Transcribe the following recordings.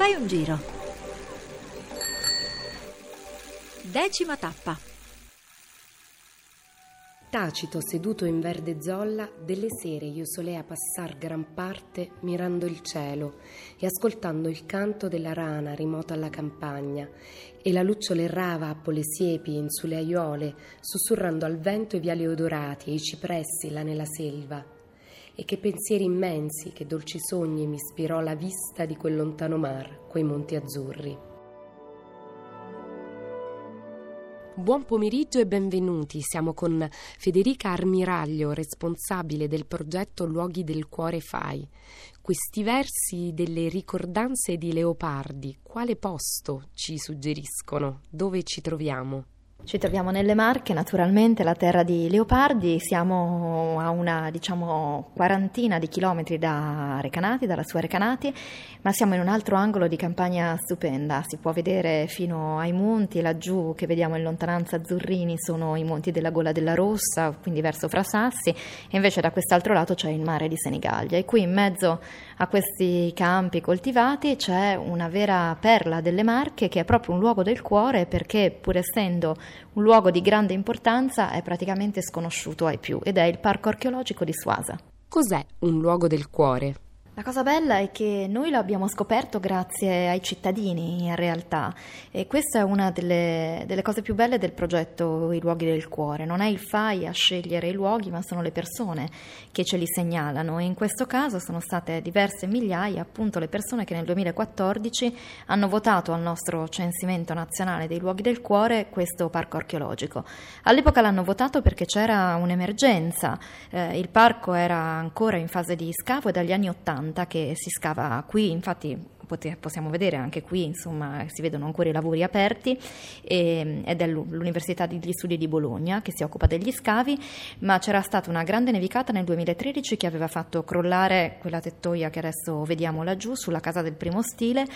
Fai un giro. Decima tappa. Tacito seduto in verde zolla, delle sere io solea passar gran parte mirando il cielo e ascoltando il canto della rana rimota alla campagna e la lucciole errava a le siepi in sulle aiuole, sussurrando al vento i viali odorati e i cipressi là nella selva. E che pensieri immensi, che dolci sogni mi ispirò la vista di quel lontano mar, quei monti azzurri. Buon pomeriggio e benvenuti. Siamo con Federica Armiraglio, responsabile del progetto Luoghi del Cuore FAI. Questi versi delle ricordanze di Leopardi, quale posto ci suggeriscono? Dove ci troviamo? Ci troviamo nelle Marche, naturalmente, la terra di Leopardi, siamo a una diciamo quarantina di chilometri da Recanati, dalla sua Recanati, ma siamo in un altro angolo di campagna stupenda, si può vedere fino ai monti, laggiù che vediamo in lontananza azzurrini sono i monti della Gola della Rossa, quindi verso Frasassi, e invece da quest'altro lato c'è il mare di Senigallia. E qui in mezzo a questi campi coltivati c'è una vera perla delle Marche che è proprio un luogo del cuore perché pur essendo un luogo di grande importanza è praticamente sconosciuto ai più ed è il Parco archeologico di Suasa. Cos'è un luogo del cuore? La cosa bella è che noi lo abbiamo scoperto grazie ai cittadini in realtà e questa è una delle, delle, cose più belle del progetto I luoghi del cuore. Non è il FAI a scegliere i luoghi ma sono le persone che ce li segnalano e in questo caso sono state diverse migliaia appunto le persone che nel 2014 hanno votato al nostro censimento nazionale dei luoghi del cuore questo parco archeologico. All'epoca l'hanno votato perché c'era un'emergenza, eh, il parco era ancora in fase di scavo e dagli anni 80 80 che si scava qui, infatti possiamo vedere anche qui, insomma, si vedono ancora i lavori aperti e, ed è l'Università degli Studi di Bologna che si occupa degli scavi, ma c'era stata una grande nevicata nel 2013 che aveva fatto crollare quella tettoia che adesso vediamo laggiù sulla casa del primo stile,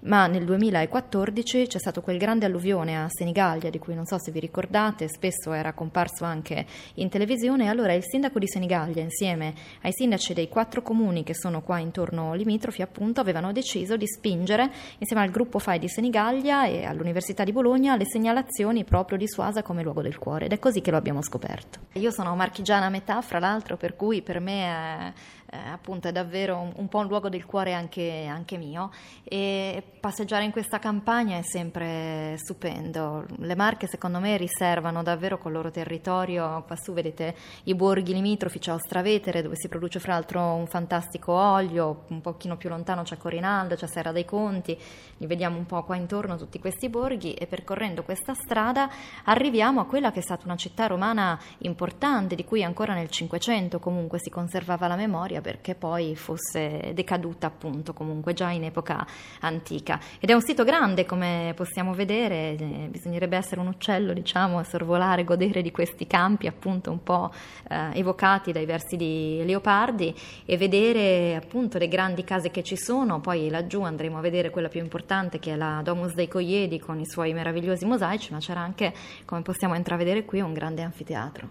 ma nel 2014 c'è stato quel grande alluvione a Senigallia di cui non so se vi ricordate, spesso era comparso anche in televisione, allora il sindaco di Senigallia insieme ai sindaci dei quattro comuni che sono qua intorno limitrofi appunto avevano deciso di spingere, insieme al gruppo FAI di Senigallia e all'Università di Bologna, le segnalazioni proprio di Suasa come luogo del cuore ed è così che lo abbiamo scoperto. Io sono marchigiana a metà, fra l'altro, per cui per me è eh, appunto è davvero un, un, po' un luogo del cuore anche, anche, mio. E passeggiare in questa campagna è sempre stupendo. Le Marche secondo me riservano davvero col loro territorio, quassù vedete i borghi limitrofi, c'è Ostravetere dove si produce fra l'altro un fantastico olio, un pochino più lontano c'è Corinaldo, c'è Serra dei Conti, li vediamo un po' qua intorno tutti questi borghi. E percorrendo questa strada arriviamo a quella che è stata una città romana importante di cui ancora nel Cinquecento comunque si conservava la memoria perché poi fosse decaduta appunto comunque già in epoca antica. Ed è un sito grande come possiamo vedere, eh, bisognerebbe essere un uccello diciamo a sorvolare, godere di questi campi appunto un po' eh, evocati dai versi di Leopardi e vedere appunto le grandi case che ci sono, poi laggiù andremo a vedere quella più importante che è la Domus dei Coiedi con i suoi meravigliosi mosaici, ma c'era anche, come possiamo intravedere qui, un grande anfiteatro.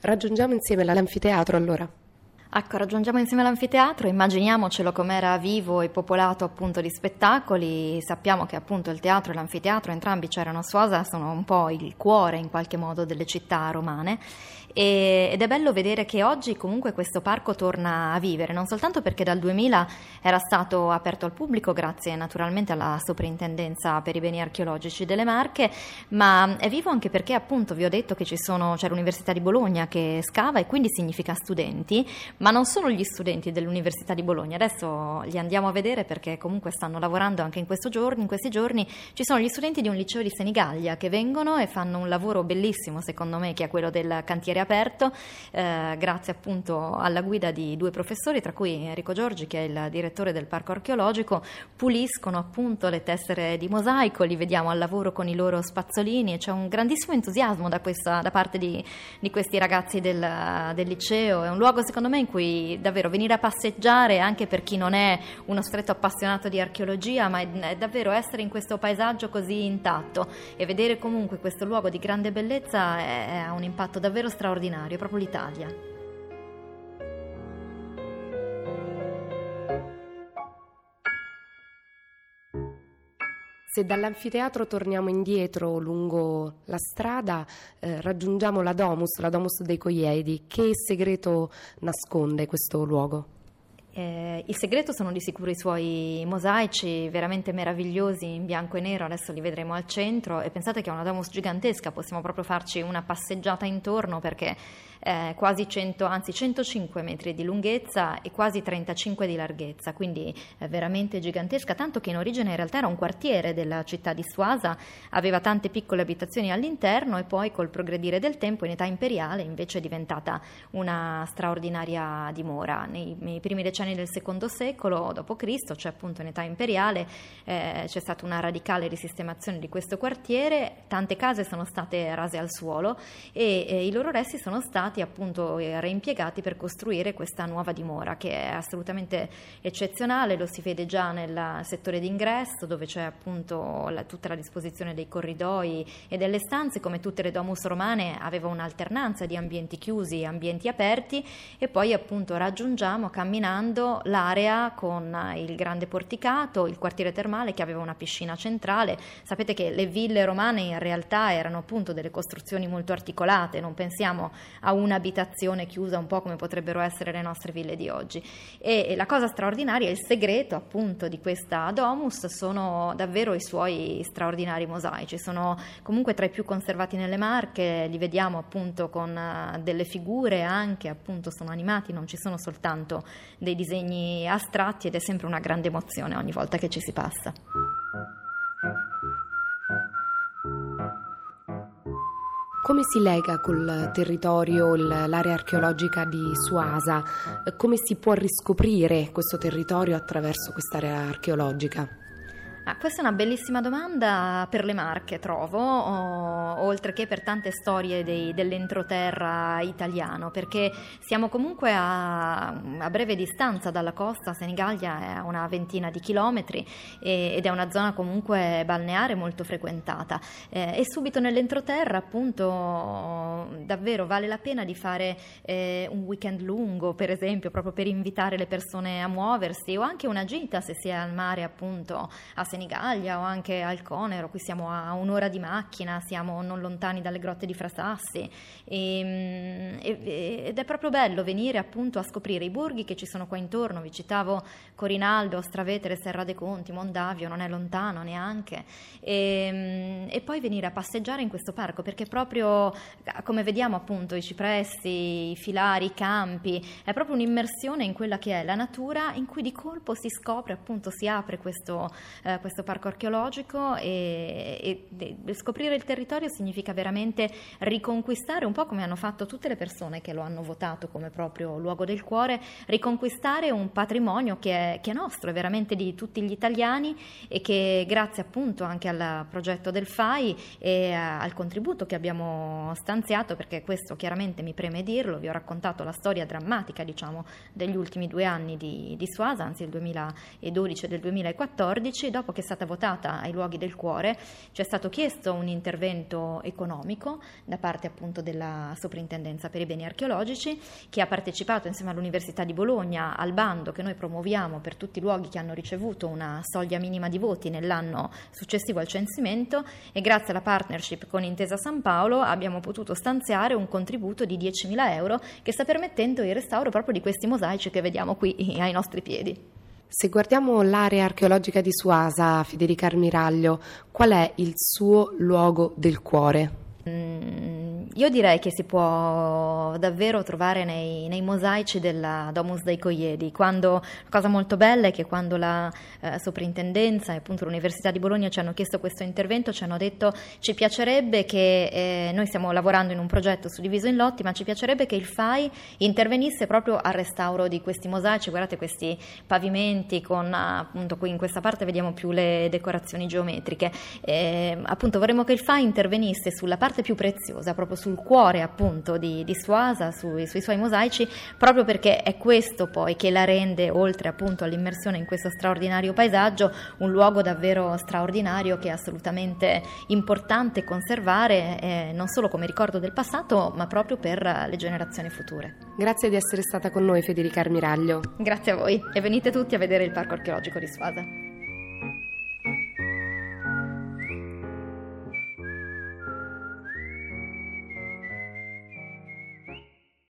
Raggiungiamo insieme l'anfiteatro allora. Ecco, raggiungiamo insieme l'anfiteatro, immaginiamocelo com'era vivo e popolato appunto di spettacoli, sappiamo che appunto il teatro e l'anfiteatro entrambi c'erano a Suasa, sono un po' il cuore in qualche modo delle città romane. E, ed è bello vedere che oggi comunque questo parco torna a vivere, non soltanto perché dal 2000 era stato aperto al pubblico grazie naturalmente alla soprintendenza per i beni archeologici delle Marche, ma è vivo anche perché appunto vi ho detto che sono, c'è l'Università di Bologna che scava e quindi significa studenti, ma non solo gli studenti dell'Università di Bologna, adesso li andiamo a vedere perché comunque stanno lavorando anche in, giorni, in questi giorni, ci sono gli studenti di un liceo di Senigallia che vengono e fanno un lavoro bellissimo secondo me che è quello del cantiere aperto, eh, grazie appunto alla guida di due professori, tra cui Enrico Giorgi, che è il direttore del parco archeologico, puliscono appunto le tessere di mosaico, li vediamo al lavoro con i loro spazzolini e c'è un grandissimo entusiasmo da, questa, da parte di, di, questi ragazzi del, del liceo. È un luogo secondo me in cui davvero venire a passeggiare anche per chi non è uno stretto appassionato di archeologia, ma è, è davvero essere in questo paesaggio così intatto e vedere comunque questo luogo di grande bellezza ha un impatto davvero straordinario proprio l'Italia. Se dall'anfiteatro torniamo indietro lungo la strada, eh, raggiungiamo la Domus, la Domus dei Coiedi. Che segreto nasconde questo luogo? Eh, il segreto sono di sicuro i suoi mosaici veramente meravigliosi in bianco e nero, adesso li vedremo al centro e pensate che è una domus gigantesca, possiamo proprio farci una passeggiata intorno perché eh, quasi 100, anzi 105 metri di lunghezza e quasi 35 di larghezza, quindi è veramente gigantesca, tanto che in origine in realtà era un quartiere della città di Suasa, aveva tante piccole abitazioni all'interno e poi col progredire del tempo in età imperiale invece è diventata una straordinaria dimora. Nei, nei primi decenni del secondo secolo d.C., cioè appunto in età imperiale, eh, c'è stata una radicale risistemazione di questo quartiere, tante case sono state rase al suolo e eh, i loro resti sono stati stati appunto eh, reimpiegati per costruire questa nuova dimora che è assolutamente eccezionale, lo si vede già nel settore d'ingresso dove c'è appunto la, tutta la disposizione dei corridoi e delle stanze, come tutte le domus romane aveva un'alternanza di ambienti chiusi e ambienti aperti e poi appunto raggiungiamo camminando l'area con il grande porticato, il quartiere termale che aveva una piscina centrale. Sapete che le ville romane in realtà erano appunto delle costruzioni molto articolate, non pensiamo a un un'abitazione chiusa un po' come potrebbero essere le nostre ville di oggi. E, la cosa straordinaria, il segreto appunto di questa domus sono davvero i suoi straordinari mosaici, sono comunque tra i più conservati nelle Marche, li vediamo appunto con uh, delle figure anche appunto sono animati, non ci sono soltanto dei astratti ed è sempre una grande emozione ogni volta che ci si passa. Come si lega col territorio l'area archeologica di Suasa? Come si può riscoprire questo territorio attraverso quest'area archeologica? Ah, questa è una bellissima domanda per le Marche, trovo, o, oltre che per tante storie dei, dell'entroterra italiano, perché siamo comunque a, a, breve distanza dalla costa, Senigallia è a una ventina di chilometri e, ed è una zona comunque balneare molto frequentata. Eh, e subito nell'entroterra, appunto, davvero vale la pena di fare eh, un weekend lungo, per esempio, proprio per invitare le persone a muoversi, o anche una gita se si è al mare, appunto, a Senigallia o anche al Conero, qui siamo a un'ora di macchina, siamo non lontani dalle grotte di Frasassi. E, ed è proprio bello venire appunto a scoprire i borghi che ci sono qua intorno, vi citavo Corinaldo, Stravetere, Serra dei Conti, Mondavio, non è lontano neanche. E, e poi venire a passeggiare in questo parco perché proprio come vediamo appunto i cipressi, i filari, i campi, è proprio un'immersione in quella che è la natura in cui di colpo si scopre appunto, si apre questo, eh, questo parco archeologico e, e, e, scoprire il territorio significa veramente riconquistare, un po' come hanno fatto tutte le persone che lo hanno votato come proprio luogo del cuore, riconquistare un patrimonio che è, che è nostro, è veramente di tutti gli italiani e che grazie appunto anche al progetto del FAI e al contributo che abbiamo stanziato, perché questo chiaramente mi preme dirlo, vi ho raccontato la storia drammatica diciamo, degli ultimi due anni di, di Suasa, anzi il 2012 e del 2014, dopo che è stata votata ai luoghi del cuore, ci è stato chiesto un intervento economico da parte appunto della Soprintendenza per i beni archeologici, che ha partecipato insieme all'Università di Bologna al bando che noi promuoviamo per tutti i luoghi che hanno ricevuto una soglia minima di voti nell'anno successivo al censimento e grazie alla partnership con Intesa San Paolo abbiamo potuto stanziare un contributo di 10.000 euro che sta permettendo il restauro proprio di questi mosaici che vediamo qui ai nostri piedi. Se guardiamo l'area archeologica di Suasa, Federica Armiraglio, qual è il suo luogo del cuore? Mm, io direi che si può davvero trovare nei, nei mosaici della Domus dei Coiedi. Quando, la cosa molto bella è che quando la eh, soprintendenza e appunto l'Università di Bologna ci hanno chiesto questo intervento, ci hanno detto ci piacerebbe che eh, noi stiamo lavorando in un progetto suddiviso in lotti, ma ci piacerebbe che il FAI intervenisse proprio al restauro di questi mosaici. Guardate questi pavimenti con appunto qui in questa parte vediamo più le decorazioni geometriche. Eh, appunto vorremmo che il FAI intervenisse sulla parte più preziosa, proprio sul cuore appunto di, di Suasa, sui, sui, suoi mosaici, proprio perché è questo poi che la rende, oltre appunto all'immersione in questo straordinario paesaggio, un luogo davvero straordinario che è assolutamente importante conservare, eh, non solo come ricordo del passato, ma proprio per le generazioni future. Grazie di essere stata con noi Federica Armiraglio. Grazie a voi e venite tutti a vedere il Parco archeologico di Suasa.